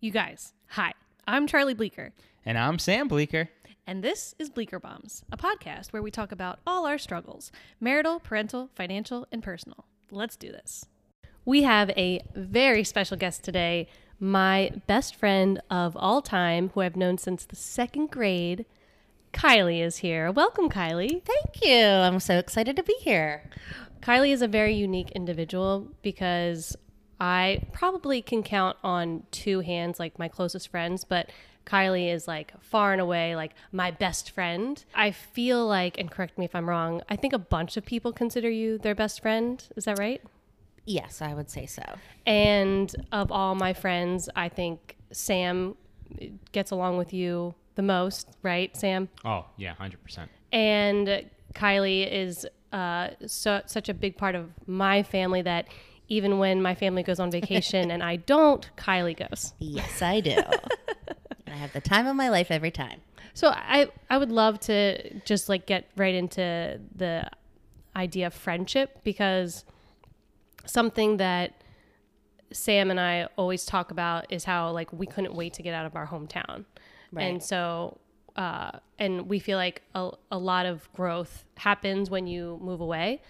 You guys, hi. I'm Charlie Bleeker, And I'm Sam Bleeker. and this is Bleeker Bombs, a podcast where we talk about all our struggles marital, parental, financial, and personal. Let's do this. We have a very special guest today, my best friend of all time, who I've known since the second grade. Kylie is here. Welcome, Kylie. Thank you. I'm so excited to be here. Kylie is a very unique individual because I probably can count on two hands, like my closest friends, but Kylie is like far and away like my best friend. I feel like, and correct me if I'm wrong, I think a bunch of people consider you their best friend. Is that right? Yes, I would say so. And of all my friends, I think Sam gets along with you the most, right, Sam? Oh, yeah, 100%. and Kylie is uh, so, such a big part of my family that even when my family goes on vacation and I don't, Kylie goes. Yes, I do. I have the time of my life every time. So I I would love to just like get right into the idea of friendship because something that Sam and I always talk about is how like we couldn't wait to get out of our hometown. And so uh, and we feel like a, a lot of growth happens when you move away.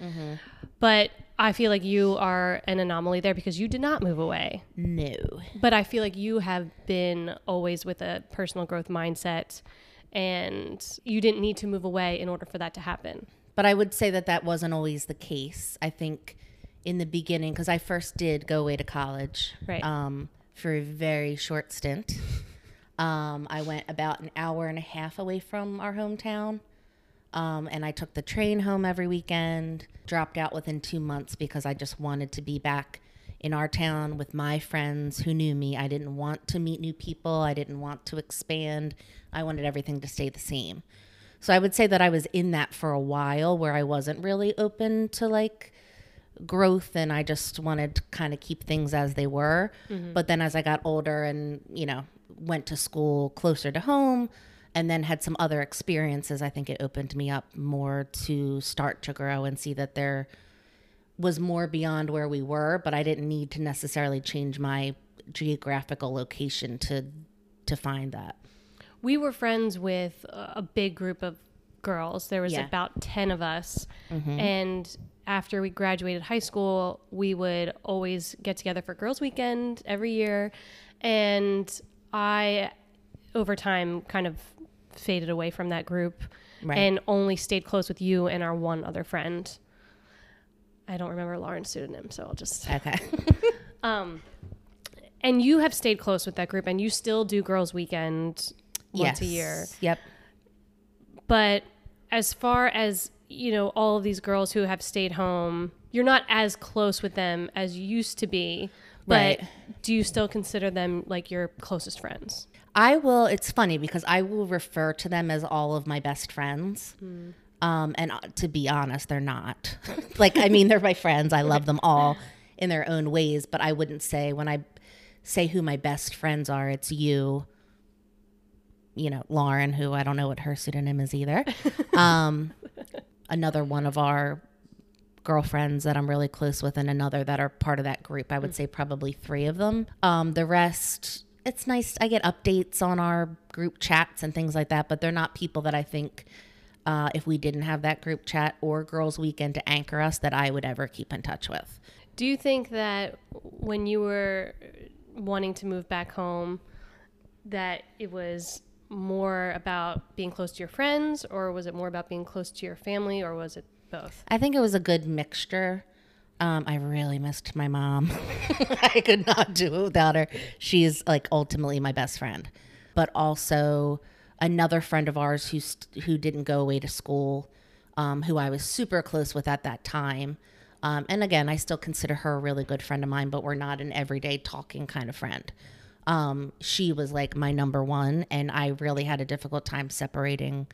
But I feel like you are an anomaly there because you did not move away. No. But I feel like you have been always with a personal growth mindset and you didn't need to move away in order for that to happen. But I would say that that wasn't always the case. I think in the beginning, because I first did go away to college Right. um, for a very short stint. Um, I went about an hour and a half away from our hometown. Um, and I took the train home every weekend, dropped out within two months because I just wanted to be back in our town with my friends who knew me. I didn't want to meet new people, I didn't want to expand. I wanted everything to stay the same. So I would say that I was in that for a while where I wasn't really open to like growth and I just wanted to kind of keep things as they were. But then as I got older and, you know, went to school closer to home and then had some other experiences, I think it opened me up more to start to grow and see that there was more beyond where we were, but I didn't need to necessarily change my geographical location to to find that. We were friends with a big group of girls. There was Yeah. about 10 of us. Mm-hmm. And after we graduated high school, we would always get together for girls weekend every year. And I over time kind of faded away from that group Right. and only stayed close with you and our one other friend. I don't remember Lauren's pseudonym, so I'll just Okay. um, and you have stayed close with that group, and you still do girls' weekend once a year. Yep. But as far as you know, all of these girls who have stayed home, you're not as close with them as you used to be. But Right. do you still consider them like your closest friends? I will. It's funny because I will refer to them as all of my best friends. Um, and uh, to be honest, they're not. like, I mean, they're my friends. I love them all in their own ways. But I wouldn't say when I say who my best friends are, it's you. You know, Lauren, who I don't know what her pseudonym is either. um, another one of our girlfriends that I'm really close with, and another that are part of that group. I would say probably three of them. Um, the rest, it's nice. I get updates on our group chats and things like that, but they're not people that I think. Uh, if we didn't have that group chat or girls' weekend to anchor us, that I would ever keep in touch with. Do you think that when you were wanting to move back home, that it was more about being close to your friends, or was it more about being close to your family, or was it both? I think it was a good mixture. Um, I really missed my mom. I could not do it without her. She's like ultimately my best friend, but also another friend of ours who st- who didn't go away to school, um, who I was super close with at that time. Um, and again, I still consider her a really good friend of mine, but we're not an everyday talking kind of friend. Um, she was like my number one, and I really had a difficult time separating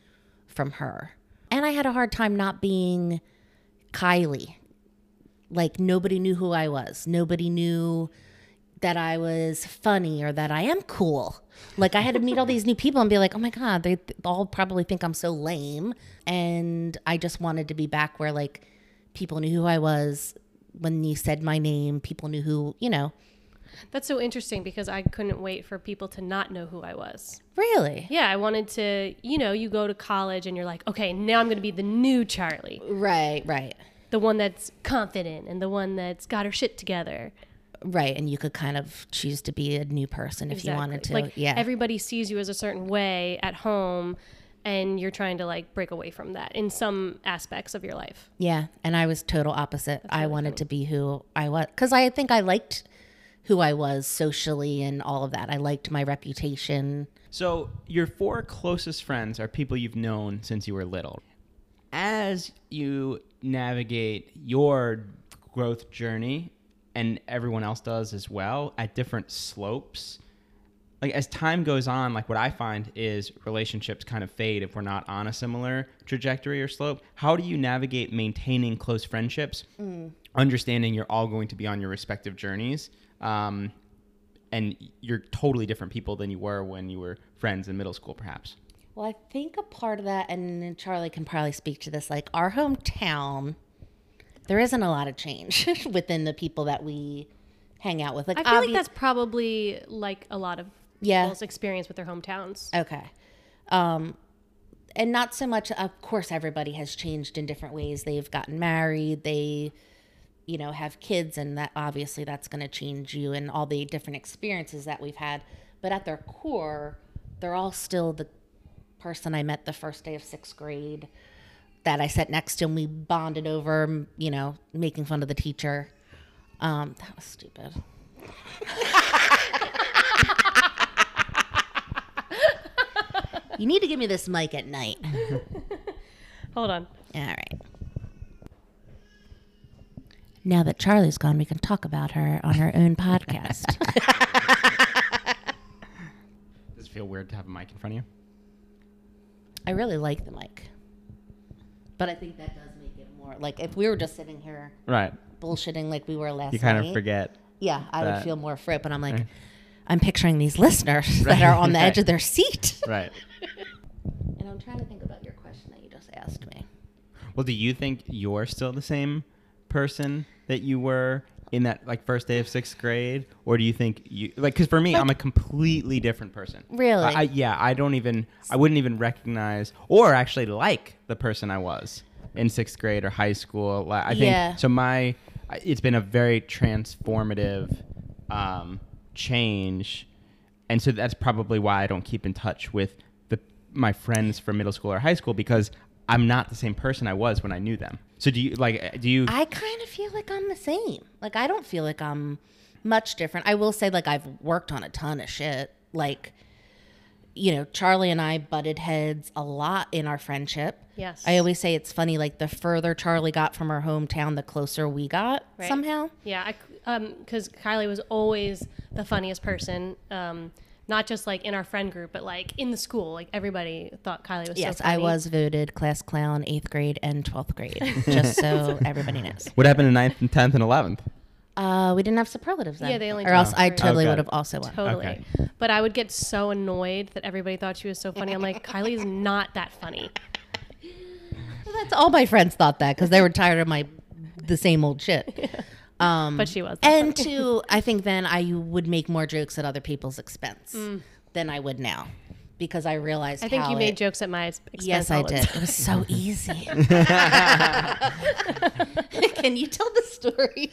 from her. And I had a hard time not being Kylie. Like nobody knew who I was. Nobody knew that I was funny or that I am cool. Like I had to meet all these new people and be like, "Oh my god, they all probably think I'm so lame." And I just wanted to be back where like people knew who I was when you said my name, people knew who, you know. That's so interesting because I couldn't wait for people to not know who I was. Really? Yeah, I wanted to, you know, you go to college and you're like, okay, now I'm going to be the new Charlie, Right, right. the one that's confident and the one that's got her shit together. Right, and you could kind of choose to be a new person if you wanted to. Like yeah. everybody sees you as a certain way at home and you're trying to like break away from that in some aspects of your life. yeah, and I was total opposite. I wanted to be who I was cuz I think I liked who I was socially and all of that. I liked my reputation. So your four closest friends are people you've known since you were little. As you navigate your growth journey, and everyone else does as well, at different slopes, like as time goes on, like what I find is relationships kind of fade if we're not on a similar trajectory or slope. How do you navigate maintaining close friendships, mm. understanding you're all going to be on your respective journeys, um, and you're totally different people than you were when you were friends in middle school, perhaps? Well, I think a part of that, and Charlie can probably speak to this, like our hometown, there isn't a lot of change within the people that we hang out with. Like, I feel like that's probably like a lot of Yeah. people's experience with their hometowns. okay. Um, and not so much, of course, everybody has changed in different ways. They've gotten married, they, you know, have kids, and that obviously that's going to change you and all the different experiences that we've had. But at their core, they're all still the person I met the first day of sixth grade that I sat next to and we bonded over, you know, making fun of the teacher. Um, that was stupid. you need to give me this mic at night. Hold on. All right. Now that Charlie's gone, we can talk about her on her own podcast. Does it feel weird to have a mic in front of you? I really like the mic. But I think that does make it more like if we were just sitting here Right. bullshitting like we were last You kind night. of forget. Yeah, I would feel more for it, but I'm like, Right. I'm picturing these listeners that are on the edge of their seat. Right. And I'm trying to think about your question that you just asked me. Well, do you think you're still the same person that you were in that like first day of sixth grade, or do you think you like? Because for me, I'm a completely different person. Really? I, I, yeah, I don't even. I wouldn't even recognize or actually like the person I was in sixth grade or high school. Like, I think Yeah. so. My it's been a very transformative um, change, and so that's probably why I don't keep in touch with the my friends from middle school or high school because I'm not the same person I was when I knew them. So do you like? Do you? I kind of feel like I'm the same. Like I don't feel like I'm much different. I will say like I've worked on a ton of shit. Like you know, Charlie and I butted heads a lot in our friendship. Yes. I always say it's funny like the further Charlie got from her hometown, the closer we got Right. somehow. Yeah, I, um, because Kylie was always the funniest person. Um, not just like in our friend group, but like in the school. Like everybody thought Kylie was Yes, so I was voted class clown 8th grade and 12th grade, just so everybody knows. what happened in ninth and tenth and eleventh? Uh, we didn't have superlatives then. Yeah, they only Or else I totally Okay. would have also won. Totally. Okay. But I would get so annoyed that everybody thought she was so funny. I'm like, Kylie's not that funny. That's all my friends thought that because they were tired of my the same old shit. Um, But she was. and two, I think then I would make more jokes at other people's expense than I would now because I realized. I think you made it- jokes at my expense. Yes, I did. time. It was so easy. Can you tell the story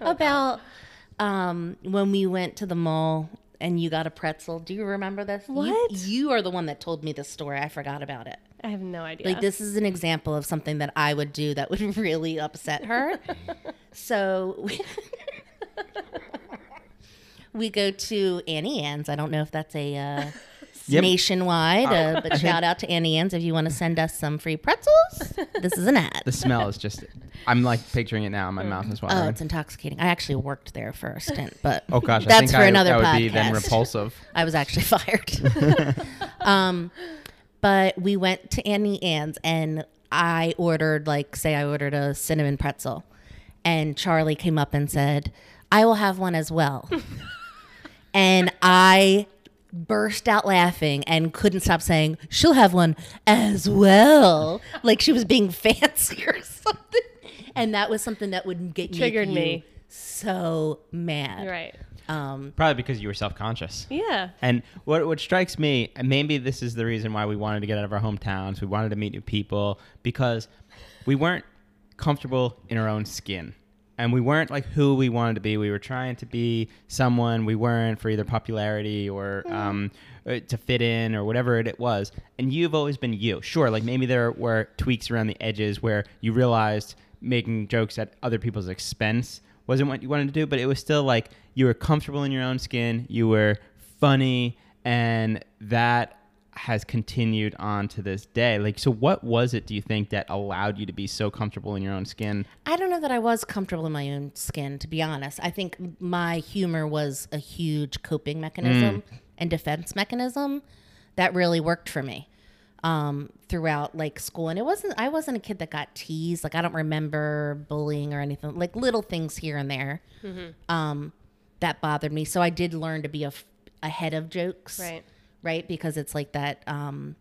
about um, when we went to the mall and you got a pretzel? Do you remember this? You- What? You, are the one that told me this story. I forgot about it. I have no idea. Like this is an example of something that I would do that would really upset her. so we, we go to Auntie Anne's. I don't know if that's a uh, Yep. nationwide, uh, but shout out to Auntie Anne's if you want to send us some free pretzels. This is an ad. The smell is just. I'm like picturing it now. My mouth is Oh, it's intoxicating. I actually worked there for a stint, but Oh gosh, I that's think for I, another that would podcast. be then repulsive. I was actually fired. um, but we went to Auntie Anne's and I ordered, like, say I ordered a cinnamon pretzel. And Charlie came up and said, I will have one as well. and I burst out laughing and couldn't stop saying, She'll have one as well. Like she was being fancy or something. And that was something that would get Triggered you me. so mad. Right. Um, Probably because you were self conscious. Yeah. And what what strikes me, and maybe this is the reason why we wanted to get out of our hometowns. We wanted to meet new people because we weren't comfortable in our own skin. And we weren't like who we wanted to be. We were trying to be someone we weren't for either popularity or um, uh, to fit in or whatever it was. And you've always been you. Sure, like maybe there were tweaks around the edges where you realized making jokes at other people's expense wasn't what you wanted to do, but it was still like you were comfortable in your own skin, you were funny, and that has continued on to this day. Like, so what was it, do you think, that allowed you to be so comfortable in your own skin? I don't know that I was comfortable in my own skin, to be honest. I think my humor was a huge coping mechanism and defense mechanism that really worked for me um, throughout like school. And it wasn't, I wasn't a kid that got teased. Like, I don't remember bullying or anything, like little things here and there um, that bothered me. So I did learn to be a f- ahead of jokes. Right. Right. Because it's like that um,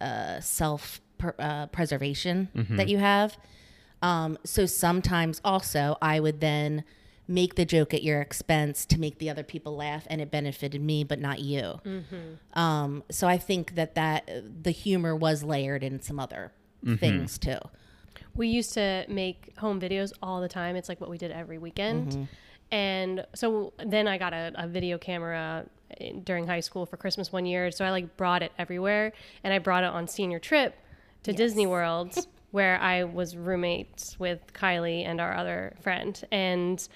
uh, self per, uh, preservation that you have. Um, so sometimes also I would then make the joke at your expense to make the other people laugh and it benefited me but not you. Um, so I think that that the humor was layered in some other things too. We used to make home videos all the time. It's like what we did every weekend. And so then I got a, a video camera in- during high school for Christmas one year. So I like brought it everywhere and I brought it on senior trip to Disney World where I was roommates with Kylie and our other friend. And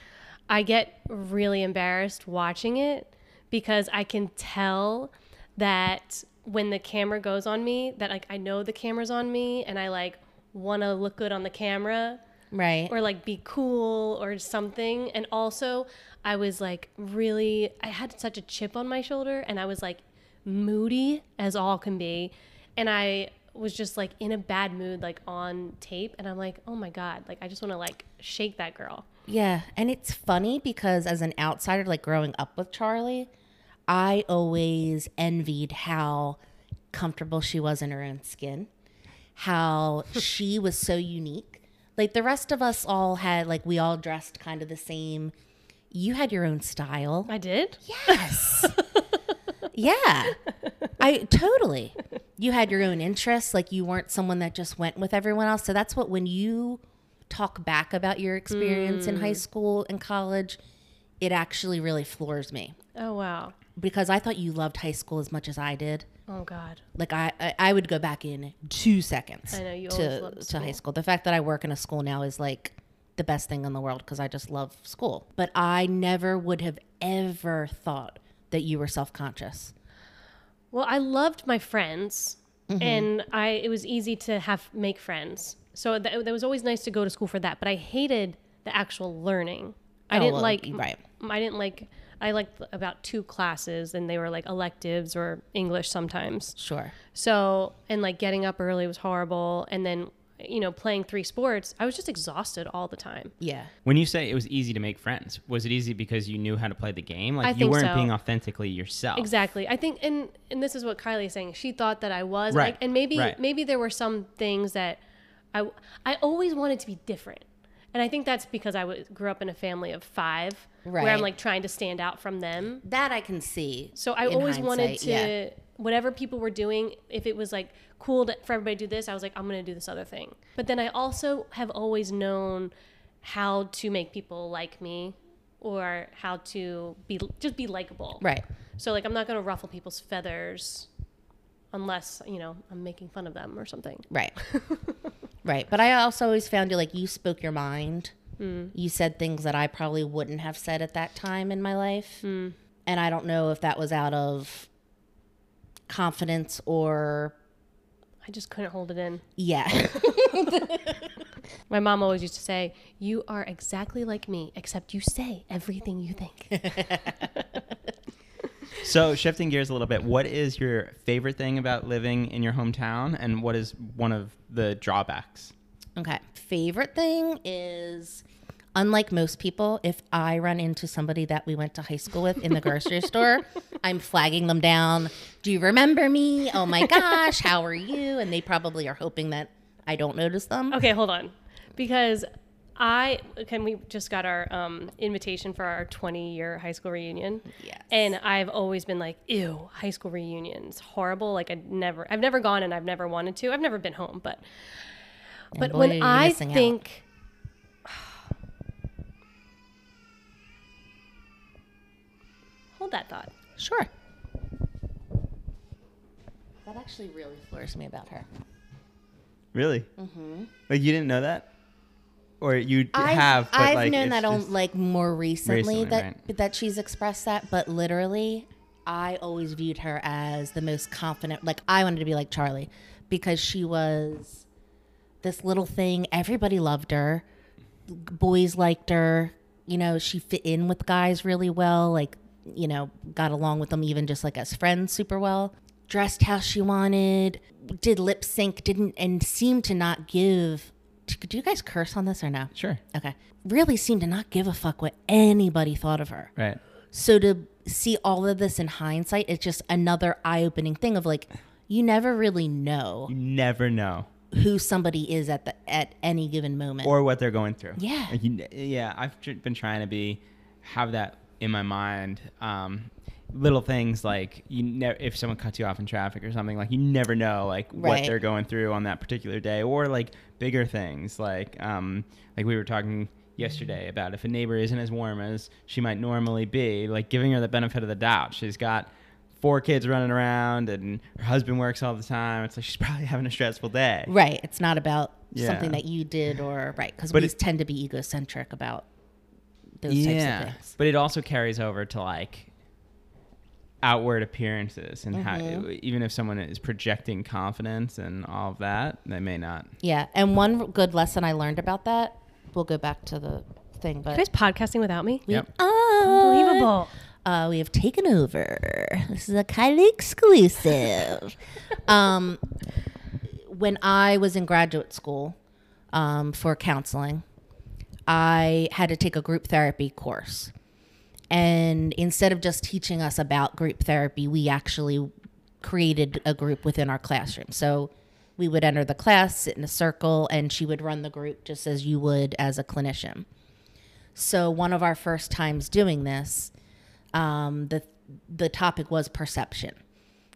I get really embarrassed watching it because I can tell that when the camera goes on me, that like I know the camera's on me and I like want to look good on the camera Right. or like be cool or something. And also, I was like really, I had such a chip on my shoulder and I was like moody as all can be. And I was just like in a bad mood, like on tape. And I'm like, oh my God, like I just want to like shake that girl. Yeah, and it's funny because as an outsider, like growing up with Charlie, I always envied how comfortable she was in her own skin, how she was so unique. Like the rest of us all had, like, we all dressed kind of the same. You had your own style. I did? Yes. yeah. I totally. You had your own interests. Like you weren't someone that just went with everyone else. So that's what when you talk back about your experience in high mm. school and college, it actually really floors me Oh, wow. because I thought you loved high school as much as I did. Oh, God. Like I, I, I would go back in two seconds. I know, you always to to high school. The fact that I work in a school now is like the best thing in the world because I just love school. But I never would have ever thought that you were self conscious. Well, I loved my friends, mm-hmm. and I it was easy to have make friends. So that, that was always nice to go to school for that. But I hated the actual learning. I Oh, didn't well, like. right. I didn't like. I liked about two classes, and they were like electives or English sometimes. Sure. So and like getting up early was horrible, and then you know playing three sports, I was just exhausted all the time. Yeah. When you say it was easy to make friends, was it easy because you knew how to play the game? Like I you think weren't so. being authentically yourself. Exactly. I think, and and this is what Kylie is saying. She thought that I was, Right. I- and maybe Right. maybe there were some things that I I always wanted to be different, and I think that's because I was, grew up in a family of five, where I'm like trying to stand out from them. That I can see. So I in always wanted to yeah. Whatever people were doing. If it was like cool to, for everybody to do this, I was like, I'm going to do this other thing. But then I also have always known how to make people like me, or how to be just be likable. Right. So like I'm not gonna ruffle people's feathers unless, you know, I'm making fun of them or something. Right. right. But I also always found you like you spoke your mind. Hmm. You said things that I probably wouldn't have said at that time in my life. Hmm. And I don't know if that was out of confidence or I just couldn't hold it in. yeah. My mom always used to say, You are exactly like me, except you say everything you think. So shifting gears a little bit, what is your favorite thing about living in your hometown, and what is one of the drawbacks? Okay. Favorite thing is unlike most people, if I run into somebody that we went to high school with in the grocery store, I'm flagging them down. Do you remember me? Oh my gosh, how are you? And they probably are hoping that I don't notice them. okay, hold on. Because I can we just got our um, invitation for our 20 year high school reunion. Yes. And I've always been like, ew, high school reunions, horrible. Like I never, I've never gone and I've never wanted to. I've never been home, but, but boy, when I think, hold that thought. Sure. That actually really floors me about her. Really? Mm-hmm. Like you didn't know that, or you d- I've, have? But I've like, known it's that on just- like more recently, Recently, that right. that she's expressed that, but literally, I always viewed her as the most confident. Like I wanted to be like Charlie because she was this little thing. Everybody loved her. Boys liked her. You know, she fit in with guys really well. Like you know, got along with them even just like as friends super well. Dressed how she wanted. Did lip sync. Didn't and seemed to not give. Do you guys curse on this or no? Sure. Okay. Really seemed to not give a fuck what anybody thought of her. Right. So to see all of this in hindsight, it's just another eye opening thing of like, you never really know You never know, who somebody is at the at any given moment. or what they're going through. Yeah. You, yeah. I've been trying to be have that in my mind. Um, little things like you never if someone cuts you off in traffic or something like you never know like what they're going through on that particular day or like bigger things like um like we were talking yesterday about if a neighbor isn't as warm as she might normally be like giving her the benefit of the doubt she's got four kids running around and her husband works all the time it's like she's probably having a stressful day right. It's not about Yeah. something that you did or right because we it- tend to be egocentric about those types of things. But it also carries over to like outward appearances and how Mm-hmm. even if someone is projecting confidence and all of that, they may not. Yeah. And one good lesson I learned about that, we'll go back to the thing, but You guys podcasting without me? Yep. Unbelievable. Uh, we have taken over. This is a Kylie exclusive. um, when I was in graduate school um, for counseling, I had to take a group therapy course. And instead of just teaching us about group therapy, we actually created a group within our classroom. So we would enter the class, sit in a circle, and she would run the group just as you would as a clinician. So one of our first times doing this, um, the the topic was perception,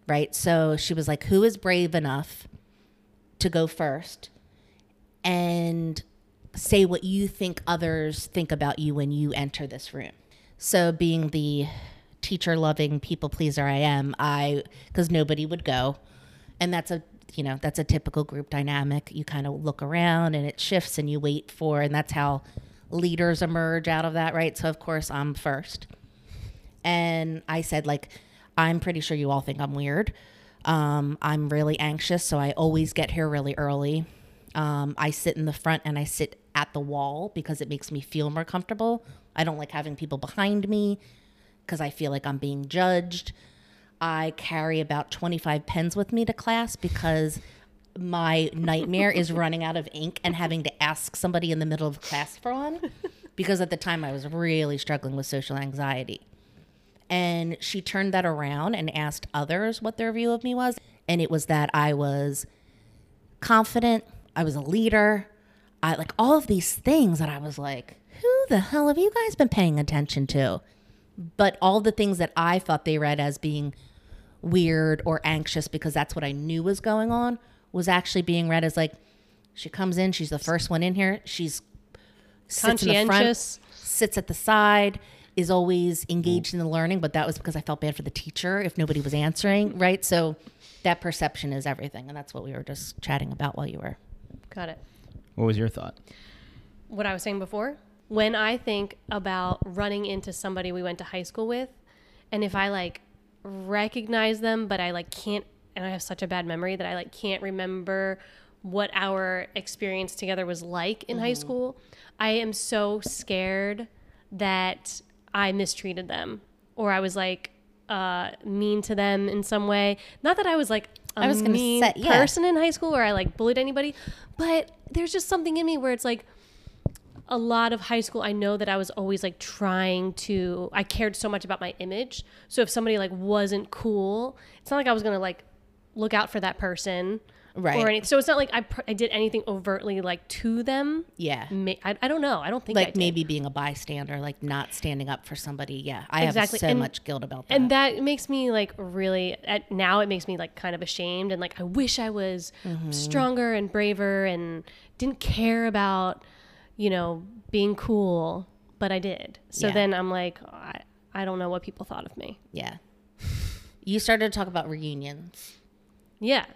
right? So she was like, "Who is brave enough to go first and say what you think others think about you when you enter this room?" So, being the teacher loving people pleaser I am, I because nobody would go, and that's a you know that's a typical group dynamic. You kind of look around and it shifts, and you wait for, and that's how leaders emerge out of that, right? So, of course, I'm first and I said like I'm pretty sure you all think I'm weird. Um, I'm really anxious, so I always get here really early. Um, I sit in the front and I sit at the wall because it makes me feel more comfortable. I don't like having people behind me because I feel like I'm being judged. I carry about 25 pens with me to class because my nightmare is running out of ink and having to ask somebody in the middle of class for one because at the time I was really struggling with social anxiety. And she turned that around and asked others what their view of me was. And it was that I was confident, I was a leader, I like all of these things that I was like, who the hell have you guys been paying attention to? But all the things that I thought they read as being weird or anxious because that's what I knew was going on was actually being read as like, she comes in, she's the first one in here, she's sits in the front, Conscientious. sits at the side, is always engaged mm. in the learning, but that was because I felt bad for the teacher if nobody was answering, right? So that perception is everything. And that's what we were just chatting about while you were. Got it. What was your thought? what I was saying before. When I think about running into somebody we went to high school with, and if I like recognize them, but I like can't, and I have such a bad memory that I like can't remember what our experience together was like in high school, I am so scared that I mistreated them or I was like uh, mean to them in some way. Not that I was like a I was gonna um, mean say- yeah. person in high school where I like bullied anybody, but there's just something in me where it's like a lot of high school I know that I was always like trying to I cared so much about my image. So if somebody like wasn't cool, it's not like I was to like look out for that person Right. Or anything. So it's not like I, pr- I did anything overtly like to them. Yeah. May- I, I don't know. I don't think I Like did. maybe being a bystander, like not standing up for somebody. Yeah. I Exactly. have so And- much guilt about that. and that makes me like really at, now it makes me like kind of ashamed and like i wish i was Mm-hmm. stronger and braver and didn't care about you know being cool but i did so Yeah. then i'm like I, I don't know what people thought of me yeah. You started to talk about reunions. yeah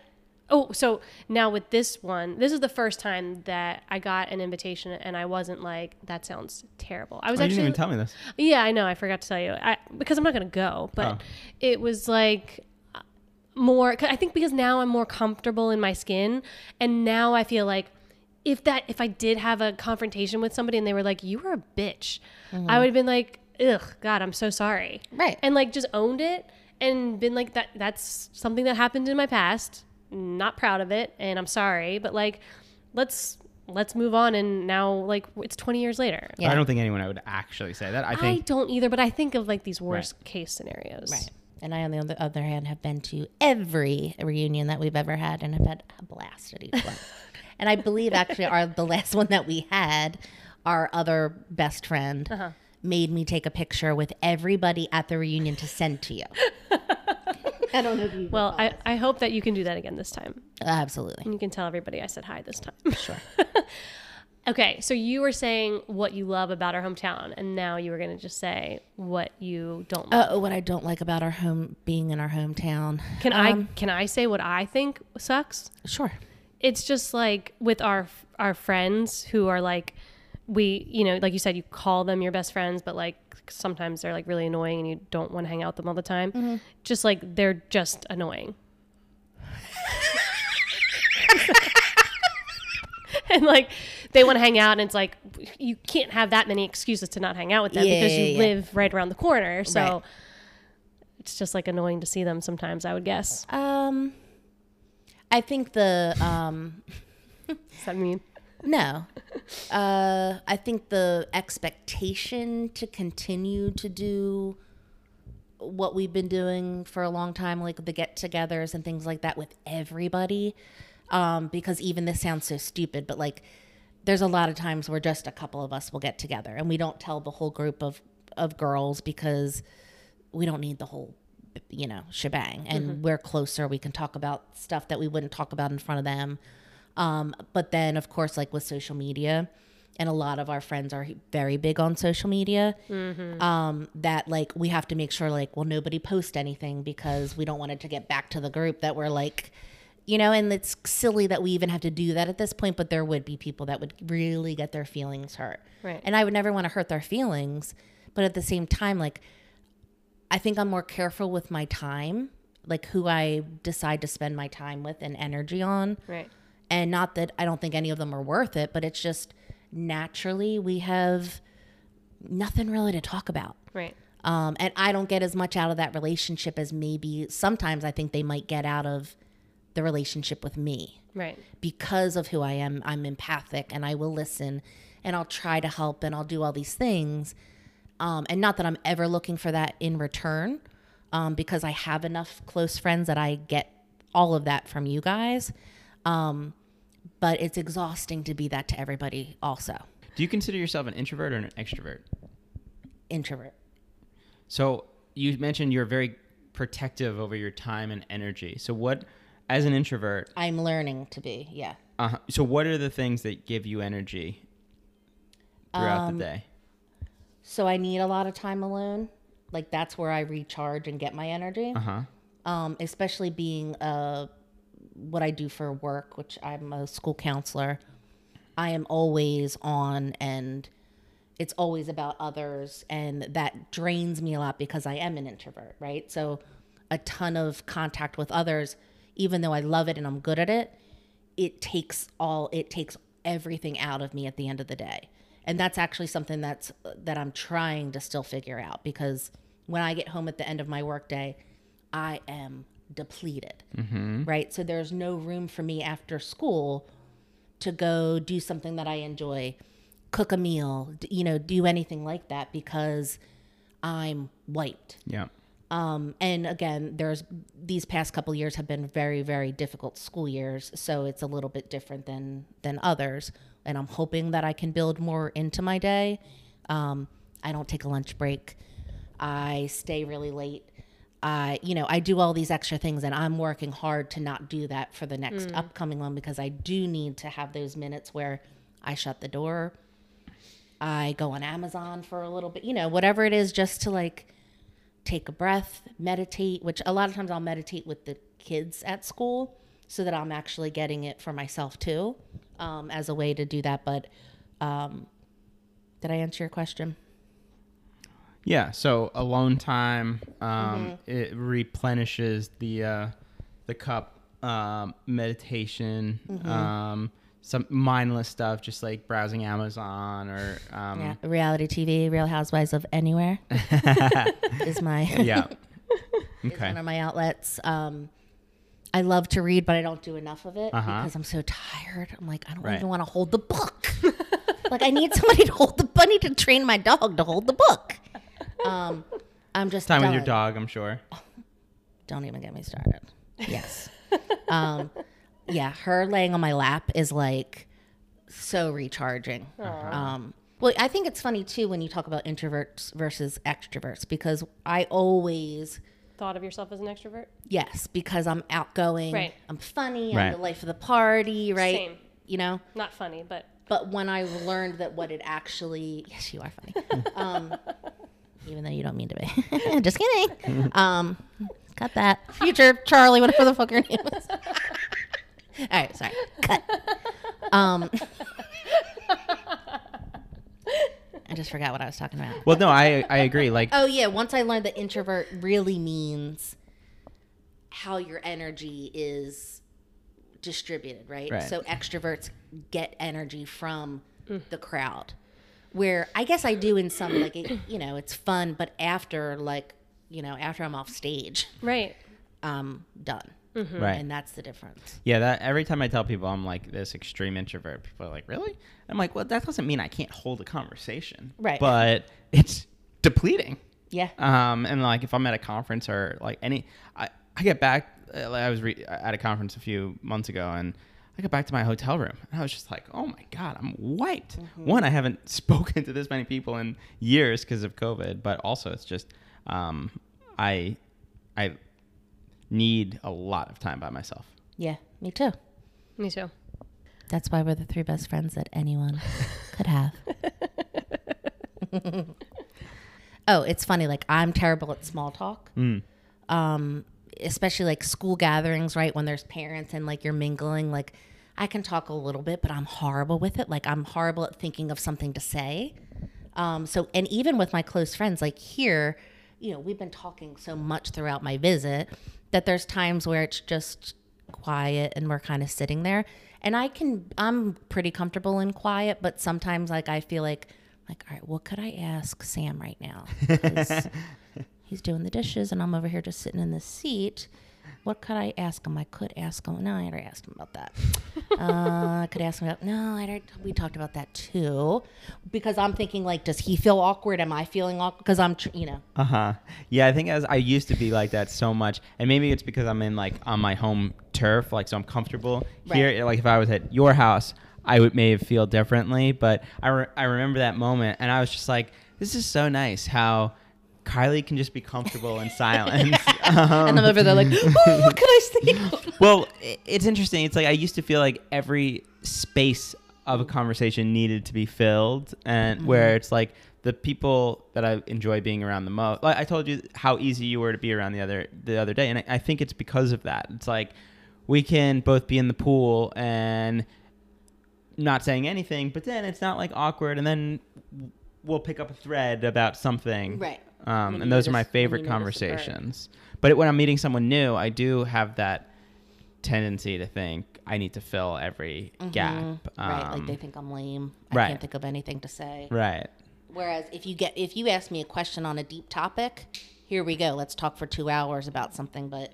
oh so now with this one this is the first time that i got an invitation and i wasn't like that sounds terrible i was Oh, you actually didn't even tell me this. Yeah, I know. I forgot to tell you. I, because I'm not going to go, but Oh. it was like more. more 'cause I think because now I'm more comfortable in my skin and now I feel like if that if I did have a confrontation with somebody and they were like you were a bitch, I mm-hmm. would have been like ugh, god, I'm so sorry. Right. And like just owned it and been like that that's something that happened in my past. Not proud of it and I'm sorry, but like let's let's move on and now like it's 20 years later. Yeah. I don't think anyone would actually say that. I I don't either, but I think of like these worst case scenarios. Right. And I, on the other, other hand, have been to every reunion that we've ever had and have had a blast at each one. and I believe actually our the last one that we had, our other best friend Uh-huh. made me take a picture with everybody at the reunion to send to you. I don't know if you. Well, I, I hope that you can do that again this time. absolutely. And you can tell everybody I said hi this time. Sure. okay, so you were saying what you love about our hometown, and now you were going to just say what you don't love. Uh, what I don't like about our home being in our hometown. can I um, can I say what I think sucks? Sure. It's just like with our our friends who are like we, you know, like you said you call them your best friends, but like sometimes they're like really annoying and you don't want to hang out with them all the time. Mm-hmm. Just like they're just annoying. and like they want to hang out and it's like you can't have that many excuses to not hang out with them Yeah, because you yeah, live right around the corner so Right. it's just like annoying to see them sometimes i would guess Um, I think the um, does that mean No. Uh, I think the expectation to continue to do what we've been doing for a long time, like the get togethers and things like that with everybody. Um, because even this sounds so stupid, but like there's a lot of times where just a couple of us will get together and we don't tell the whole group of, of girls because we don't need the whole you know shebang and we're closer we can talk about stuff that we wouldn't talk about in front of them um, but then of course like with social media and a lot of our friends are very big on social media um, that like we have to make sure like well nobody post anything because we don't want it to get back to the group that we're like you know and it's silly that we even have to do that at this point but there would be people that would really get their feelings hurt Right. and i would never want to hurt their feelings but at the same time like I think I'm more careful with my time, like who I decide to spend my time with and energy on. right And not that I don't think any of them are worth it, but it's just naturally we have nothing really to talk about. right Um, and I don't get as much out of that relationship as maybe sometimes I think they might get out of the relationship with me right because of who I am. I'm empathic and I will listen and I'll try to help and I'll do all these things. Um, and not that I'm ever looking for that in return um, because I have enough close friends that I get all of that from you guys. Um, but it's exhausting to be that to everybody also. Do you consider yourself an introvert or an extrovert? Introvert. So you mentioned you're very protective over your time and energy. So what, as an introvert, I'm learning to be, yeah. uh, so what are the things that give you energy throughout Um, the day? So I need a lot of time alone. Like that's where I recharge and get my energy. Uh huh. um, especially being uh, what I do for work, which I'm a school counselor. I am always on, and it's always about others, and that drains me a lot because I am an introvert, right? So, a ton of contact with others, even though I love it and I'm good at it, it takes all it takes everything out of me at the end of the day and that's actually something that's that i'm trying to still figure out because when i get home at the end of my workday i am depleted right so there's no room for me after school to go do something that i enjoy cook a meal you know do anything like that because i'm wiped Yeah. Um, and again, there's these past couple years have been very, very difficult school years, so it's a little bit different than than others. And I'm hoping that I can build more into my day. Um, I don't take a lunch break. I stay really late. I, you know, I do all these extra things, and I'm working hard to not do that for the next upcoming one because I do need to have those minutes where I shut the door. I go on Amazon for a little bit, you know, whatever it is, just to like take a breath, meditate, which a lot of times I'll meditate with the kids at school so that I'm actually getting it for myself too um, as a way to do that. But um, did I answer your question? Yeah, so alone time um, Mm-hmm. it replenishes the uh, the cup. Um, meditation, Mm-hmm. um, some mindless stuff, just like browsing Amazon or um, Yeah, reality TV, Real Housewives of Anywhere is my yeah. is Okay. one of my outlets. Um, I love to read, but I don't do enough of it Uh-huh. because I'm so tired. I'm like, I don't Right. even want to hold the book. like, I need somebody to hold the. bunny to train my dog to hold the book. Um, I'm just Time with your dog, I'm sure. Don't even get me started. Yes. um, yeah, her laying on my lap is like so recharging. Um, well, I think it's funny too when you talk about introverts versus extroverts because I always Thought of yourself as an extrovert? Yes, because I'm outgoing. Right. I'm funny. Right. I'm the life of the party, right? Same. You know? Not funny, but But when I learned that what it actually yes, you are funny. um, even though you don't mean to be. Just kidding. Um, cut that. Future Charlie, whatever the fuck your name is. All right, sorry. Cut. Um, I just forgot what I was talking about. Well, no, I I agree. Like, Oh yeah, once I learned that introvert really means how your energy is distributed, right? Right. So extroverts get energy from the crowd. Where I guess I do in some like it, you know, it's fun, but after like, you know, after I'm off stage, right. I'm done. right. And that's the difference. Yeah, that every time I tell people I'm like this extreme introvert, people are like, "Really?" I'm like, "Well, that doesn't mean I can't hold a conversation, Right. But it's depleting. Yeah. Um, and like if I'm at a conference or like any, I I get back. Uh, I was re- at a conference a few months ago, and I got back to my hotel room, and I was just like, "Oh my god, I'm wiped." One, I haven't spoken to this many people in years because of COVID, but also it's just, um, I, I need a lot of time by myself. Yeah, me too. Me too. That's why we're the three best friends that anyone could have. oh, it's funny. Like I'm terrible at small talk. Um, especially like school gatherings, right? When there's parents and like you're mingling, like I can talk a little bit, but I'm horrible with it. Like I'm horrible at thinking of something to say. Um, so, and even with my close friends, like here, you know, we've been talking so much throughout my visit that there's times where it's just quiet and we're kind of sitting there. And I can, I'm pretty comfortable in quiet, but sometimes like I feel like, like, all right, what could I ask Sam right now? he's doing the dishes and I'm over here just sitting in the seat. What could I ask him? I could ask him. No, I already asked him about that. uh, I could ask him about. No, I we talked about that too. Because I'm thinking like, does he feel awkward? Am I feeling awkward? Because I'm, tr- you know. Uh huh. Yeah, I think as I used to be like that so much, and maybe it's because I'm in like on my home turf, like so I'm comfortable here. Like if I was at your house, I would may feel differently. But I re- I remember that moment, and I was just like, this is so nice how. Kylie can just be comfortable in silence. Um, and I'm over there like, oh, what could I say? well, it's interesting. It's like I used to feel like every space of a conversation needed to be filled, and where it's like the people that I enjoy being around the most. Like I told you how easy you were to be around the other the other day, and I, I think it's because of that. It's like we can both be in the pool and not saying anything, but then it's not like awkward, and then we'll pick up a thread about something, Right. Um, and those are my notice- when you favorite notice a bird. conversations. But when I'm meeting someone new, I do have that tendency to think I need to fill every gap. Mm-hmm. right. Like Um, they think I'm lame. Right, I right. can't think of anything to say. right. Whereas if you get if you ask me a question on a deep topic, here we go. Let's talk for two hours about something. But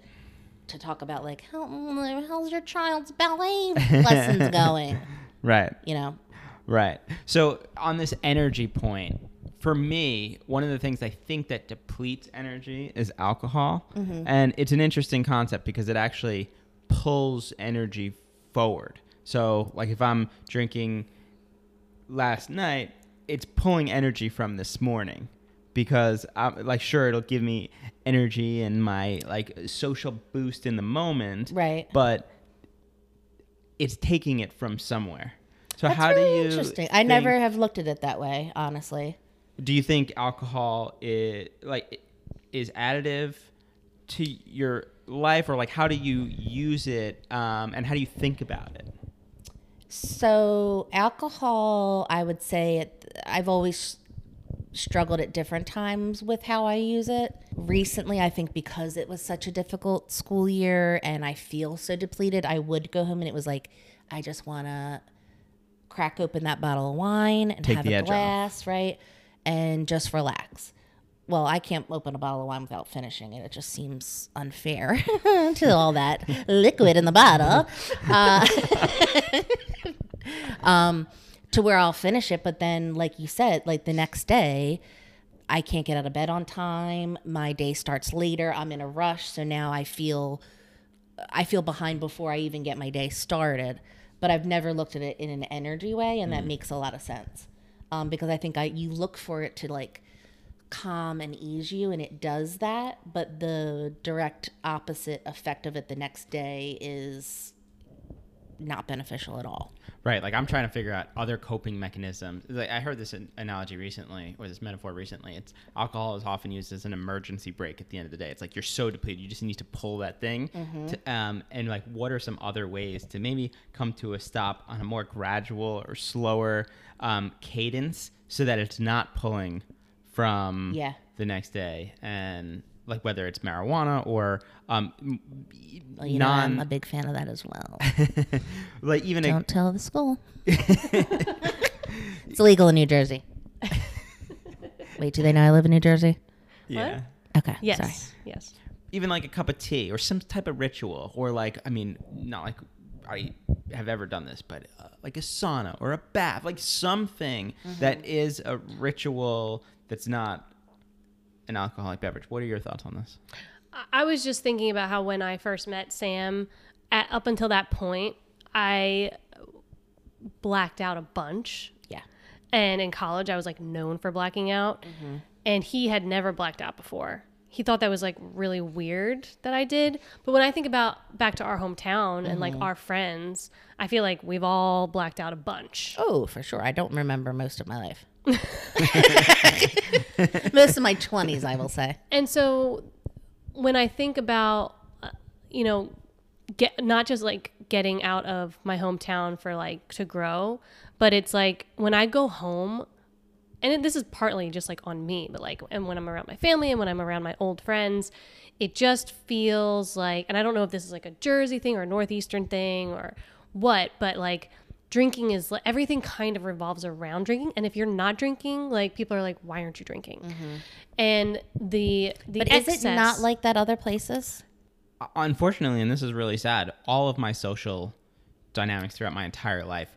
to talk about like how how's your child's ballet lessons going? Right. You know, Right. So on this energy point for me, one of the things I think that depletes energy is alcohol. Mm-hmm. And it's an interesting concept because it actually pulls energy forward. So, like if I'm drinking last night, it's pulling energy from this morning because I'm like sure it'll give me energy and my like social boost in the moment. Right. But it's taking it from somewhere. So That's how really do you interesting. I never have looked at it that way, honestly. Do you think alcohol is like is additive to your life or like how do you use it um, and how do you think about it So, alcohol, I would say it, I've always struggled at different times with how I use it. Recently, I think because it was such a difficult school year and I feel so depleted, I would go home and it was like, I just want to crack open that bottle of wine and Take have a edge off. glass, right? And just relax. Well, I can't open a bottle of wine without finishing it. It just seems unfair to all that liquid in the bottle. Uh, um, to where I'll finish it. But then, like you said, like the next day, I can't get out of bed on time. My day starts later. I'm in a rush, so now I feel I feel behind before I even get my day started. But I've never looked at it in an energy way, and that makes a lot of sense um, because I think I you look for it to like calm and ease you, and it does that. But the direct opposite effect of it the next day is not beneficial at all. right like i'm trying to figure out other coping mechanisms. Like i heard this analogy recently or this metaphor recently. It's alcohol is often used as an emergency brake at the end of the day. It's like you're so depleted you just need to pull that thing to, um, and like what are some other ways to maybe come to a stop on a more gradual or slower um, cadence so that it's not pulling from Yeah. the next day? And like whether it's marijuana or um, Well, you know, I'm a big fan of that as well. like even a, Don't tell the school. it's illegal in New Jersey. Wait, do they know I live in New Jersey? yeah Okay. Yes. Sorry. Yes. even like a cup of tea or some type of ritual or like i mean not like i have ever done this but uh, like a sauna or a bath like something that is a ritual that's not an alcoholic beverage what are your thoughts on this I- I was just thinking about how when I first met Sam, at, up until that point, I blacked out a bunch. Yeah. And in college, I was like known for blacking out. Mm-hmm. And he had never blacked out before. He thought that was like really weird that I did. But when I think about back to our hometown and like Mm-hmm. our friends, I feel like we've all blacked out a bunch. Oh, for sure. I don't remember most of my life. most of my 20s, I will say. And so when I think about, uh, you know, get not just like getting out of my hometown for like to grow, but it's like when I go home, and this is partly just like on me, but like, and when I'm around my family and when I'm around my old friends, it just feels like, and I don't know if this is like a Jersey thing or a Northeastern thing or what, but like drinking is everything kind of revolves around drinking. And if you're not drinking, like people are like, why aren't you drinking? Mm-hmm. And the, the But is it not like that other places? Uh, unfortunately and this is really sad all of my social dynamics throughout my entire life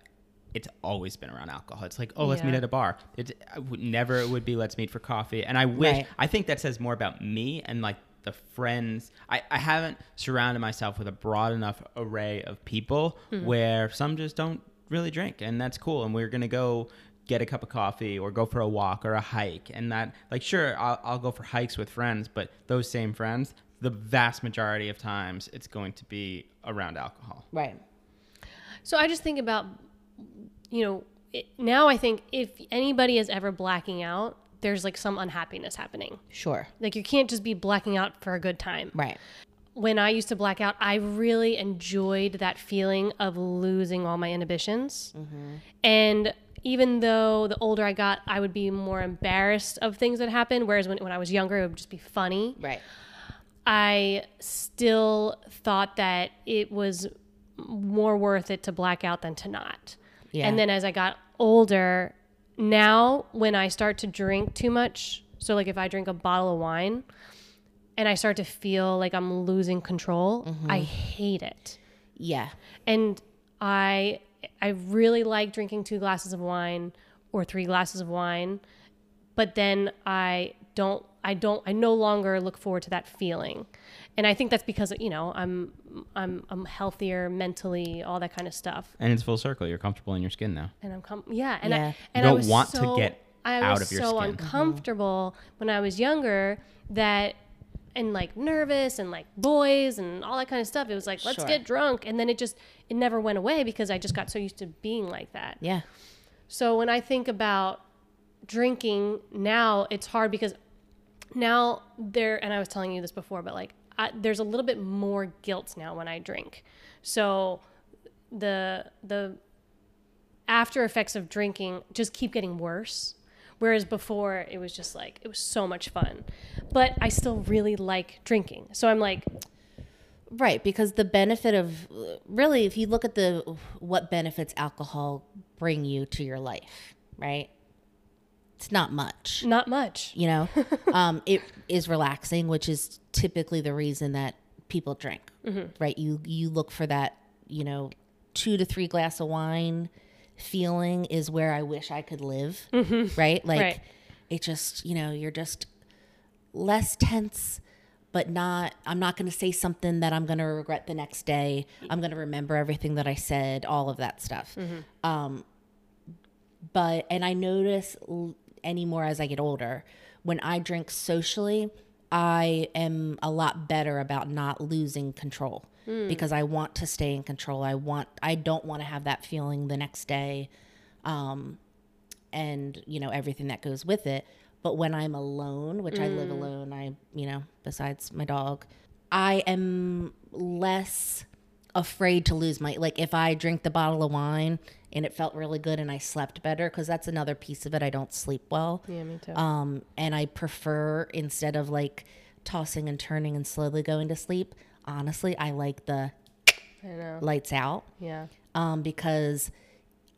it's always been around alcohol it's like oh let's meet at a bar it would never it would be let's meet for coffee and i wish Right. i think that says more about me and like the friends I, I haven't surrounded myself with a broad enough array of people hmm. where some just don't really drink and that's cool and we're gonna go get a cup of coffee or go for a walk or a hike and that like sure I'll, I'll go for hikes with friends but those same friends the vast majority of times it's going to be around alcohol Right. So I just think about, you know, it, now I think if anybody is ever blacking out, there's like some unhappiness happening. Sure. Like you can't just be blacking out for a good time. Right. When I used to black out, I really enjoyed that feeling of losing all my inhibitions. Mm-hmm. And even though the older I got, I would be more embarrassed of things that happened. Whereas when, when I was younger, it would just be funny. Right. I still thought that it was more worth it to black out than to not. Yeah. And then as I got older, now when I start to drink too much, so like if I drink a bottle of wine and I start to feel like I'm losing control, mm-hmm. I hate it. Yeah. And I I really like drinking two glasses of wine or three glasses of wine but then I don't I don't I no longer look forward to that feeling. And I think that's because you know, I'm I'm I'm healthier mentally, all that kind of stuff. And it's full circle. You're comfortable in your skin now. And I'm com- yeah, and Yeah. I and You I don't was want to get I out was of your skin. I'm just so skin. Mm-hmm. uncomfortable when I was younger that and like nervous and like boys and all that kind of stuff. It was like let's Sure. get drunk, and then it just it never went away because I just got so used to being like that. Yeah. So when I think about drinking now, it's hard because now there, and I was telling you this before, but like I, there's a little bit more guilt now when I drink. So the the after effects of drinking just keep getting worse. Whereas before it was just like it was so much fun, but I still really like drinking. So I'm like, Right, because the benefit of really, if you look at the what benefits alcohol bring you to your life, right? It's not much. not much. You know, um, it is relaxing, which is typically the reason that people drink, right? You you look for that, you know, two to three glass of wine feeling is where I wish I could live, right? Like Right. it just, you know, you're just less tense but not i'm not going to say something that i'm going to regret the next day i'm going to remember everything that i said all of that stuff um, but and i notice l- anymore as i get older when i drink socially i am a lot better about not losing control because i want to stay in control. I want i don't want to have that feeling the next day um, and you know everything that goes with it. But when i'm alone which i live alone i you know besides my dog i am less afraid to lose my like if i drink the bottle of wine and it felt really good and i slept better because that's another piece of it i don't sleep well Yeah, me too. um and i prefer instead of like tossing and turning and slowly going to sleep honestly i like the I know. lights out Yeah. um, because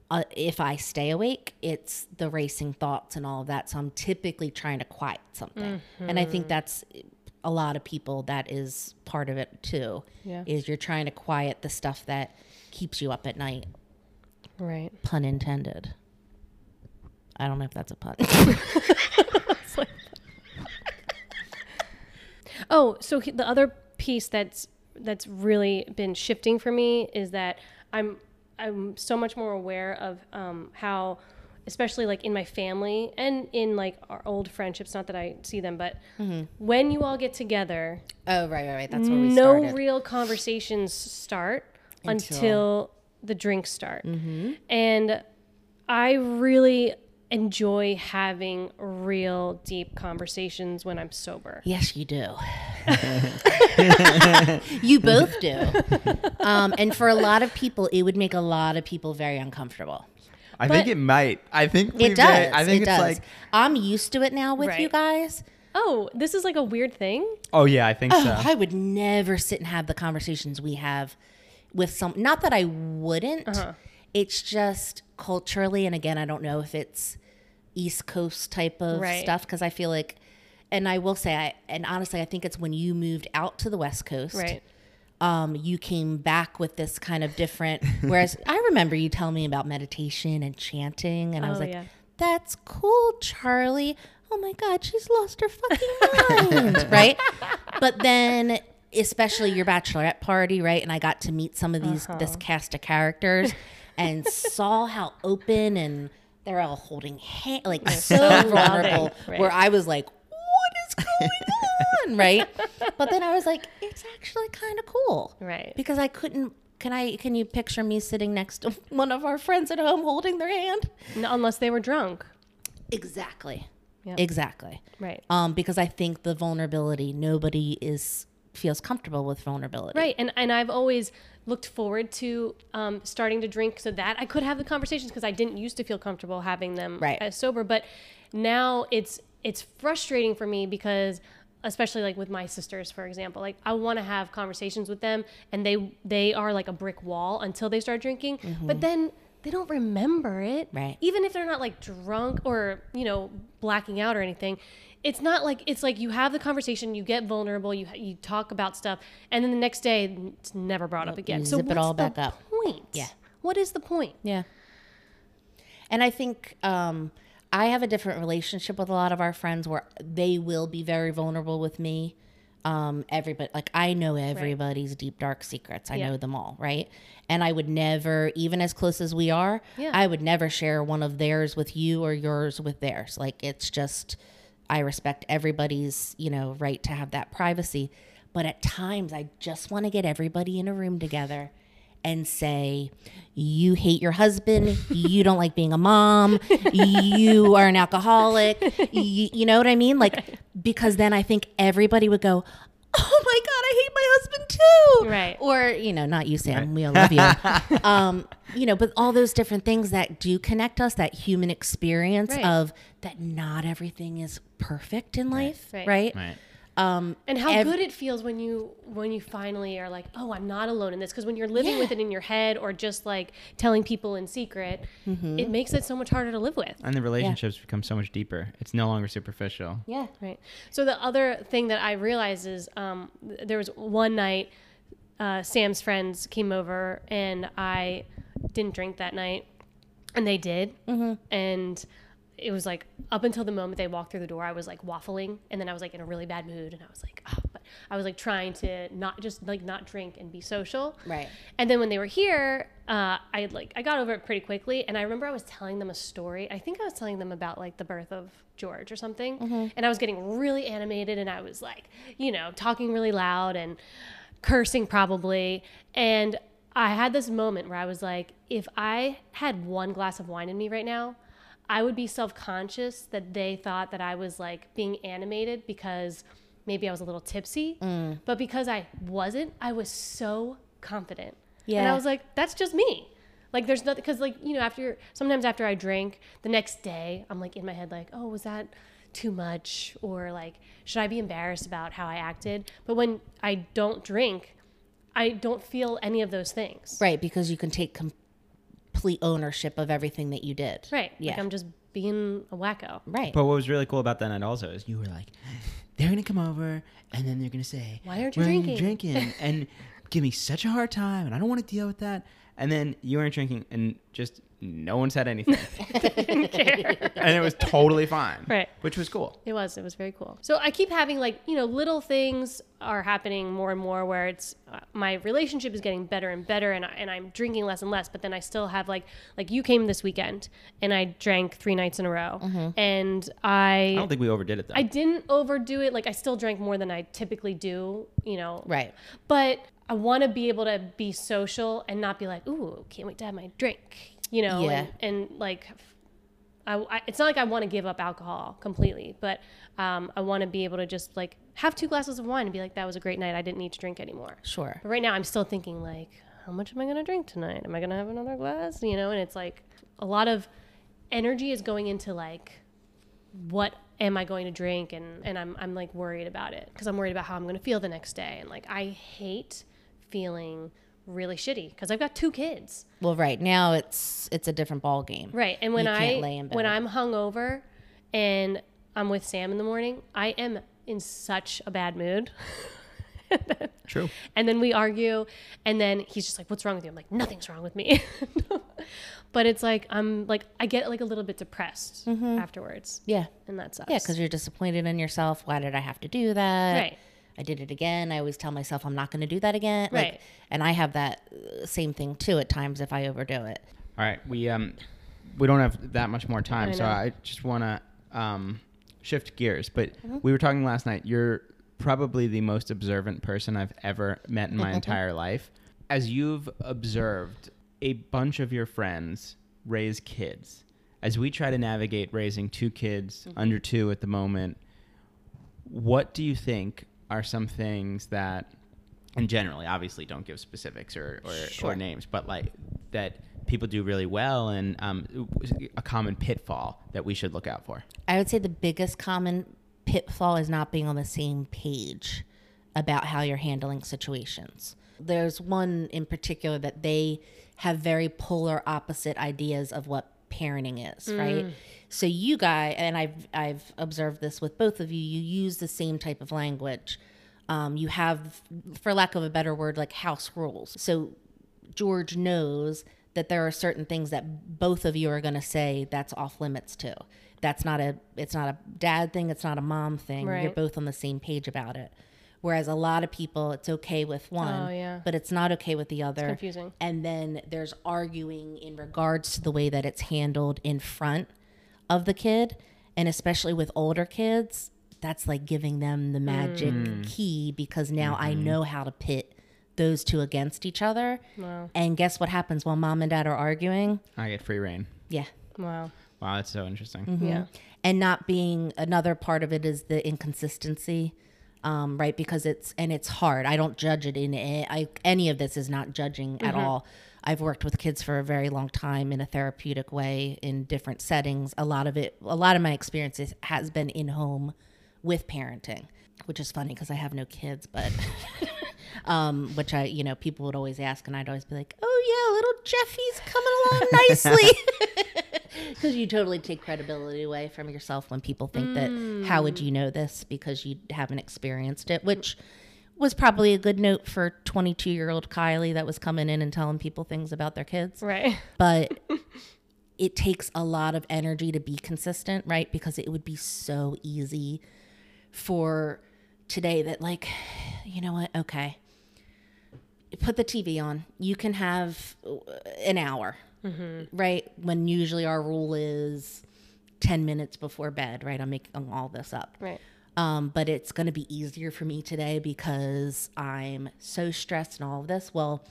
uh, if I stay awake, it's the racing thoughts and all of that. So I'm typically trying to quiet something, and I Mm-hmm. think that's a lot of people. That is part of it too. Yeah. Is you're trying to quiet the stuff that keeps you up at night. Right. Pun intended. I don't know if that's a pun. Oh, so he- the other piece that's that's really been shifting for me is that I'm I'm so much more aware of um, how, especially like in my family and in like our old friendships. Not that I see them, but when you all get together, oh right, right, right. That's where we no started. real conversations start Until- until, the drinks start. And I really enjoy having real deep conversations when I'm sober. Yes, you do. you both do. Um, and for a lot of people, it would make a lot of people very uncomfortable. I But- think it might. I think It does. I think it it's does. like, I'm used to it now with you guys. Oh, this is like a weird thing. oh yeah, I think Oh, so. I would never sit and have the conversations we have with some. Not that I wouldn't. Uh-huh. It's just culturally, and again, I don't know if it's East Coast type of Right. stuff because I feel like, and I will say, I and honestly, I think it's when you moved out to the West Coast, Right. Um, you came back with this kind of different. Whereas I remember you telling me about meditation and chanting, and I was Oh, like, yeah. "That's cool, Charlie." Oh my God, she's lost her fucking mind, right? But then, especially your bachelorette party, right? And I got to meet some of these this Uh-huh. cast of characters, and saw how open and they're all holding hands, like so so vulnerable. right. Where I was like, "What is going on?" Right? But then I was like, "It's actually kind of cool." Right. because I couldn't. Can I? Can you picture me sitting next to one of our friends at home holding their hand? No, unless they were drunk. Exactly. Yeah. Exactly. Right. Um, because I think the vulnerability, nobody is feels comfortable with vulnerability. Right. And and I've always looked forward to um, starting to drink so that I could have the conversations because I didn't used to feel comfortable having them Right. as sober. But now it's it's frustrating for me because especially like with my sisters for example like i want to have conversations with them and they they are like a brick wall until they start drinking but then they don't remember it Right. even if they're not like drunk or you know blacking out or anything it's not like it's like you have the conversation you get vulnerable you you talk about stuff and then the next day it's never brought up again you so zip it what's all the back up. point Yeah. what is the point Yeah. And I think um, I have a different relationship with a lot of our friends where they will be very vulnerable with me. Um, everybody, like I know everybody's deep dark secrets. I Yeah. know them all, right? And I would never, even as close as we are, Yeah. I would never share one of theirs with you or yours with theirs. Like it's just, I respect everybody's, you know, right to have that privacy. But at times, I just want to get everybody in a room together and say, you hate your husband, you don't like being a mom, you are an alcoholic. You, you know what I mean? Like, because then I think everybody would go, oh my God, I hate my husband too. Right. Or, you know, not you, Sam, we all love you. um, you know, but all those different things that do connect us, that human experience Right. of that not everything is perfect in life, Right. right? Right. Um, and how ev- good it feels when you when you finally are like oh i'm not alone in this because when you're living Yeah. with it in your head or just like telling people in secret Mm-hmm. it makes it so much harder to live with And the relationships become so much deeper. It's no longer superficial. yeah. Right. So the other thing that I realized is um, th- there was one night uh, Sam's friends came over and I didn't drink that night, and they did, mm-hmm. and it was like up until the moment they walked through the door, I was like waffling, and then I was like in a really bad mood, and I was like, oh, but I was like trying to not just like not drink and be social, Right. and then when they were here, uh, I like I got over it pretty quickly, and I remember I was telling them a story. I think I was telling them about like the birth of George or something, and I was getting really animated, and I was like, you know, talking really loud and cursing probably, and I had this moment where I was like, if I had one glass of wine in me right now, I would be self conscious that they thought that I was like being animated because maybe I was a little tipsy. Mm. But because I wasn't, I was so confident. And I was like, that's just me. Like, there's nothing, because, like, you know, after sometimes after I drink, the next day, I'm like in my head, like, oh, was that too much? Or like, should I be embarrassed about how I acted? But when I don't drink, I don't feel any of those things. Right, because you can take complete ownership of everything that you did. Right. Yeah. Like, I'm just being a wacko. right. But what was really cool about that night also is you were like, they're gonna come over and then they're gonna say, Why aren't you "Why drinking?" drinking?" and give me such a hard time, and I don't want to deal with that. And then you weren't drinking, and just no one said anything, Didn't care. and it was totally fine, Right. Which was cool. It was. It was very cool. So I keep having like you know little things are happening more and more where it's uh, my relationship is getting better and better and I, and I'm drinking less and less. But then I still have like like you came this weekend and I drank three nights in a row and I I don't think we overdid it though. I didn't overdo it. Like I still drank more than I typically do. You know. Right. But I want to be able to be social and not be like, ooh, can't wait to have my drink. You know. Yeah. And, and like I, I, it's not like I want to give up alcohol completely, but um, I want to be able to just like have two glasses of wine and be like, that was a great night. I didn't need to drink anymore. Sure. But right now, I'm still thinking like, how much am I going to drink tonight? Am I going to have another glass? You know, and it's like a lot of energy is going into like, what am I going to drink? And, and I'm, I'm like worried about it because I'm worried about how I'm going to feel the next day. And like, I hate feeling really shitty because I've got two kids. Well, right now it's it's a different ball game. Right. And when You I can't lay in when. I'm hungover and I'm with Sam in the morning, I am in such a bad mood. True. And then we argue and then he's just like, What's wrong with you? I'm like, Nothing's wrong with me. but it's like I'm like I get like a little bit depressed afterwards. Yeah. And that sucks. Mm-hmm. Yeah, because you're disappointed in yourself. Why did I have to do that? Right. I did it again. I always tell myself I'm not going to do that again. Like, Right. and I have that uh, same thing too at times if I overdo it. All right, we um, we don't have that much more time, I so. I just want to um, shift gears. But Mm-hmm. we were talking last night. You're probably the most observant person I've ever met in my entire life. As you've observed a bunch of your friends raise kids, as we try to navigate raising two kids Mm-hmm. under two at the moment, what do you think are some things that and generally obviously don't give specifics or, or, Sure. or names but like that people do really well and um, a common pitfall that we should look out for I would say the biggest common pitfall is not being on the same page about how you're handling situations. There's one in particular that they have very polar opposite ideas of what parenting is, right? So you guys, and I've I've observed this with both of you. You use the same type of language. Um, you have, for lack of a better word, like house rules. So George knows that there are certain things that both of you are going to say that's off limits to. that's not a it's not a dad thing it's not a mom thing you're both on the same page about it whereas a lot of people it's okay with one Oh, yeah. but it's not okay with the other confusing. and then there's arguing in regards to the way that it's handled in front of the kid and especially with older kids that's like giving them the magic key because now i know how to pit those two against each other Wow. and guess what happens while mom and dad are arguing I get free rein. yeah Wow. Wow, that's so interesting. Mm-hmm. Yeah. and not being another part of it is the inconsistency um, right? Because it's and it's hard. I don't judge it in a- I, any of this is not judging at all. I've worked with kids for a very long time in a therapeutic way in different settings. A lot of it a lot of my experiences has been in home with parenting which is funny because i have no kids but um, which i you know people would always ask and i'd always be like oh yeah little jeffy's coming along nicely because you totally take credibility away from yourself when people think that how would you mm. know this? because you haven't experienced it which was probably a good note for 22 year old kylie that was coming in and telling people things about their kids. Right. but it takes a lot of energy to be consistent right? Because it would be so easy for today that like you know what? Okay. Put the tv on. You can have an hour right when usually our rule is 10 minutes before bed right i'm making all this up Right. um, but it's going to be easier for me today because I'm so stressed and all of this. Well,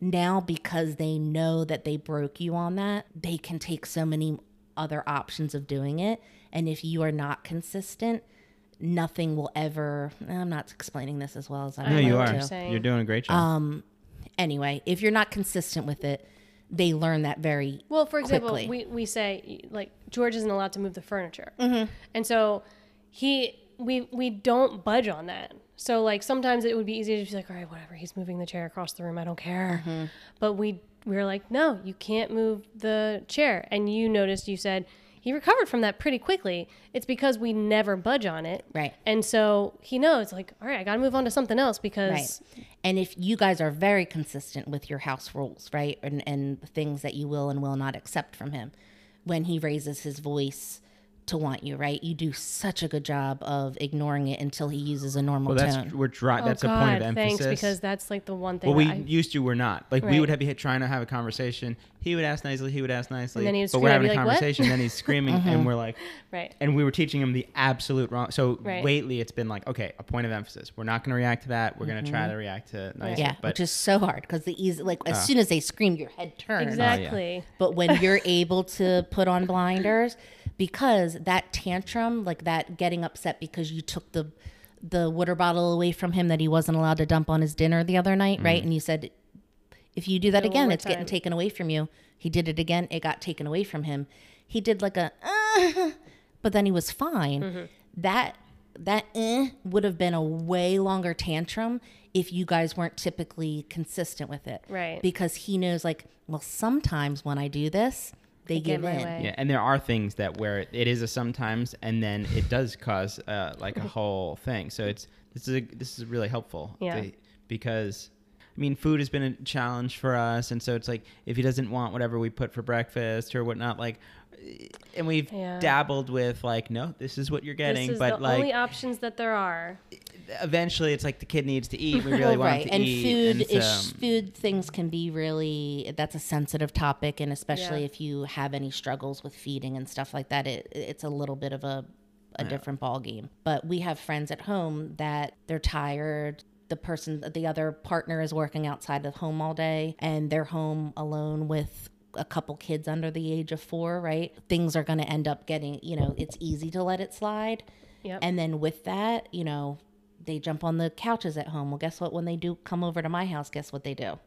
now because they know that they broke you on that, they can take so many other options of doing it. And if you are not consistent, nothing will ever. I'm not explaining this as well as I No, you are. to. You're doing a great job. Um, Anyway, if you're not consistent with it, they learn that very Well, for example, quickly. we, we say like George isn't allowed to move the furniture, Mm-hmm. and so he we we don't budge on that. So like sometimes it would be easy to be like, all right, whatever, he's moving the chair across the room, I don't care. Mm-hmm. But we we were like, no, you can't move the chair, and you noticed you said he recovered from that pretty quickly. It's because we never budge on it, Right. And so he knows like, all right, I got to move on to something else because Right. And if you guys are very consistent with your house rules, right? And and things that you will and will not accept from him when he raises his voice to want you, right? You do such a good job of ignoring it until he uses a normal well, that's tone. we're dry. Oh that's God, a point of emphasis. thanks because that's like the one thing. well, we I, used to. We're not. Like we would have be trying to have a conversation. He would ask nicely. He would ask nicely. And then he would but we're having be a like, conversation. then he's screaming, Mm-hmm. and we're like, right. and we were teaching him the absolute wrong. So Right. lately, it's been like, okay, a point of emphasis. We're not going to react to that. We're going to try to react to nicely. Mm-hmm. yeah, but which is so hard because the easy, like as Ah. soon as they scream, your head turns. Exactly. But when you're able to put on blinders, because that tantrum, like that getting upset because you took the the water bottle away from him that he wasn't allowed to dump on his dinner the other night, right? And you said, if you do that Do again, more it's getting taken away from you. He did it again, it got taken away from him. He did like a, uh, but then he was fine. Mm-hmm. That that eh, would have been a way longer tantrum if you guys weren't typically consistent with it Right. because he knows like well sometimes when i do this they I give in way. Yeah, and there are things that where it is a sometimes, and then it does cause uh, like a whole thing. So it's this is a, this is really helpful. Yeah. to- because I mean, food has been a challenge for us, and so it's like if he doesn't want whatever we put for breakfast or whatnot, like, and we've Yeah. dabbled with like, no, this is what you're getting, this is but the like only options that there are. eventually it's like the kid needs to eat. We really want right him to and eat, food and ish so- food things can be really that's a sensitive topic and especially Yeah. if you have any struggles with feeding and stuff like that it it's a little bit of a a different ball game but we have friends at home that they're tired the person the other partner is working outside of home all day and they're home alone with a couple kids under the age of four right things are going to end up getting you know it's easy to let it slide Yep. and then with that, you know, they jump on the couches at home. Well, guess what? When they do come over to my house, guess what they do?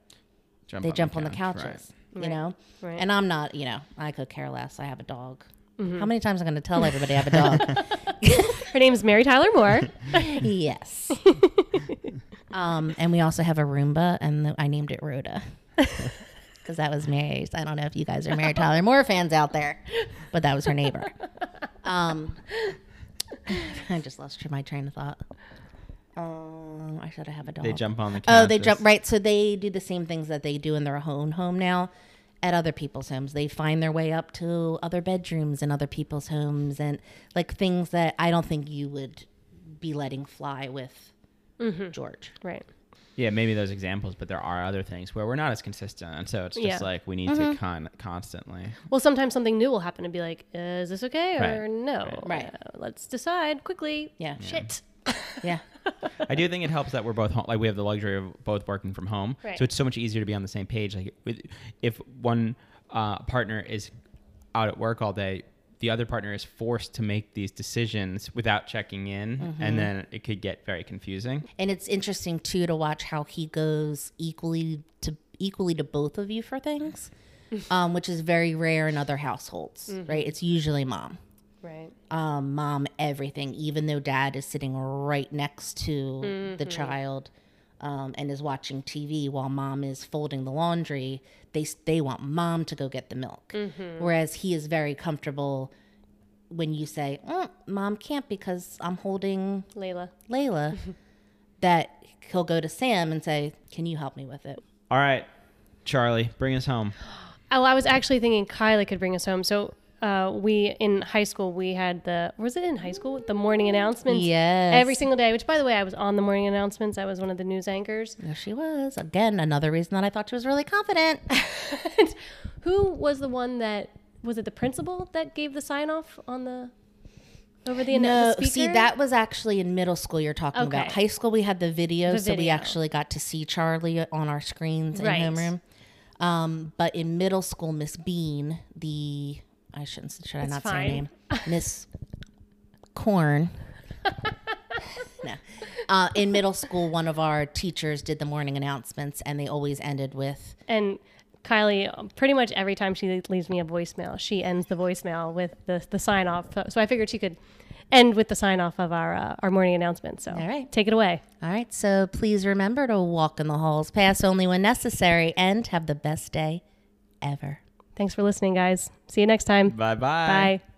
They jump on the couches, right. you know? Right. Mm-hmm. And I'm not, you know, I could care less. I have a dog. How many times am I going to tell everybody I have a dog? Her name is Mary Tyler Moore. yes. um, and we also have a Roomba, and the, I named it Rhoda. Because that was Mary's. I don't know if you guys are Mary Tyler Moore fans out there, but that was her neighbor. Um, I just lost my train of thought. Um, I should have a dog. They jump on the couch. Oh, they jump right. So they do the same things that they do in their own home now. at other people's homes. They find their way up to other bedrooms in other people's homes and like things that I don't think you would be letting fly with mm-hmm. George. Right. Yeah, maybe those examples, but there are other things where we're not as consistent, and so it's just Yeah. like we need Mm-hmm. to con- constantly. Well, sometimes something new will happen and be like, uh, is this okay or Right. no? Right. Uh, let's decide quickly. Yeah. Shit. Yeah. I do think it helps that we're both home, like we have the luxury of both working from home, Right. so it's so much easier to be on the same page. Like with, if one uh, partner is out at work all day, the other partner is forced to make these decisions without checking in, Mm-hmm. and then it could get very confusing. And it's interesting too to watch how he goes equally to equally to both of you for things, um, which is very rare in other households, right? It's usually mom. Right. um, mom everything, even though dad is sitting right next to the child um, and is watching TV while mom is folding the laundry. They they want mom to go get the milk, whereas he is very comfortable when you say, "Mm, "Mom can't because I'm holding Layla. Layla." that he'll go to Sam and say, "Can you help me with it?" All right, Charlie, bring us home. Oh, I was actually thinking Kylie could bring us home. So uh, we in high school we had the was it in high school the morning announcements Yes. every single day. Which by the way, I was on the morning announcements. I was one of the news anchors. There she was again. Another reason that I thought she was really confident. Who was the one that was it? The principal that gave the sign off on the over the, No, the see, that was actually in middle school you're talking about. High school, we had the video, The so we actually got to see Charlie on our screens in Right. homeroom. Um, but in middle school, Miss Bean, the I shouldn't should I It's not say her name, Miss Corn. no, uh, in middle school, one of our teachers did the morning announcements, and they always ended with and Kylie, um, pretty much every time she leaves me a voicemail, she ends the voicemail with the, the sign off. So, so I figured she could end with the sign off of our uh, our morning announcement. So All right. take it away. All right, so please remember to walk in the halls, pass only when necessary, and have the best day ever. Thanks for listening, guys. See you next time. Bye bye. Bye.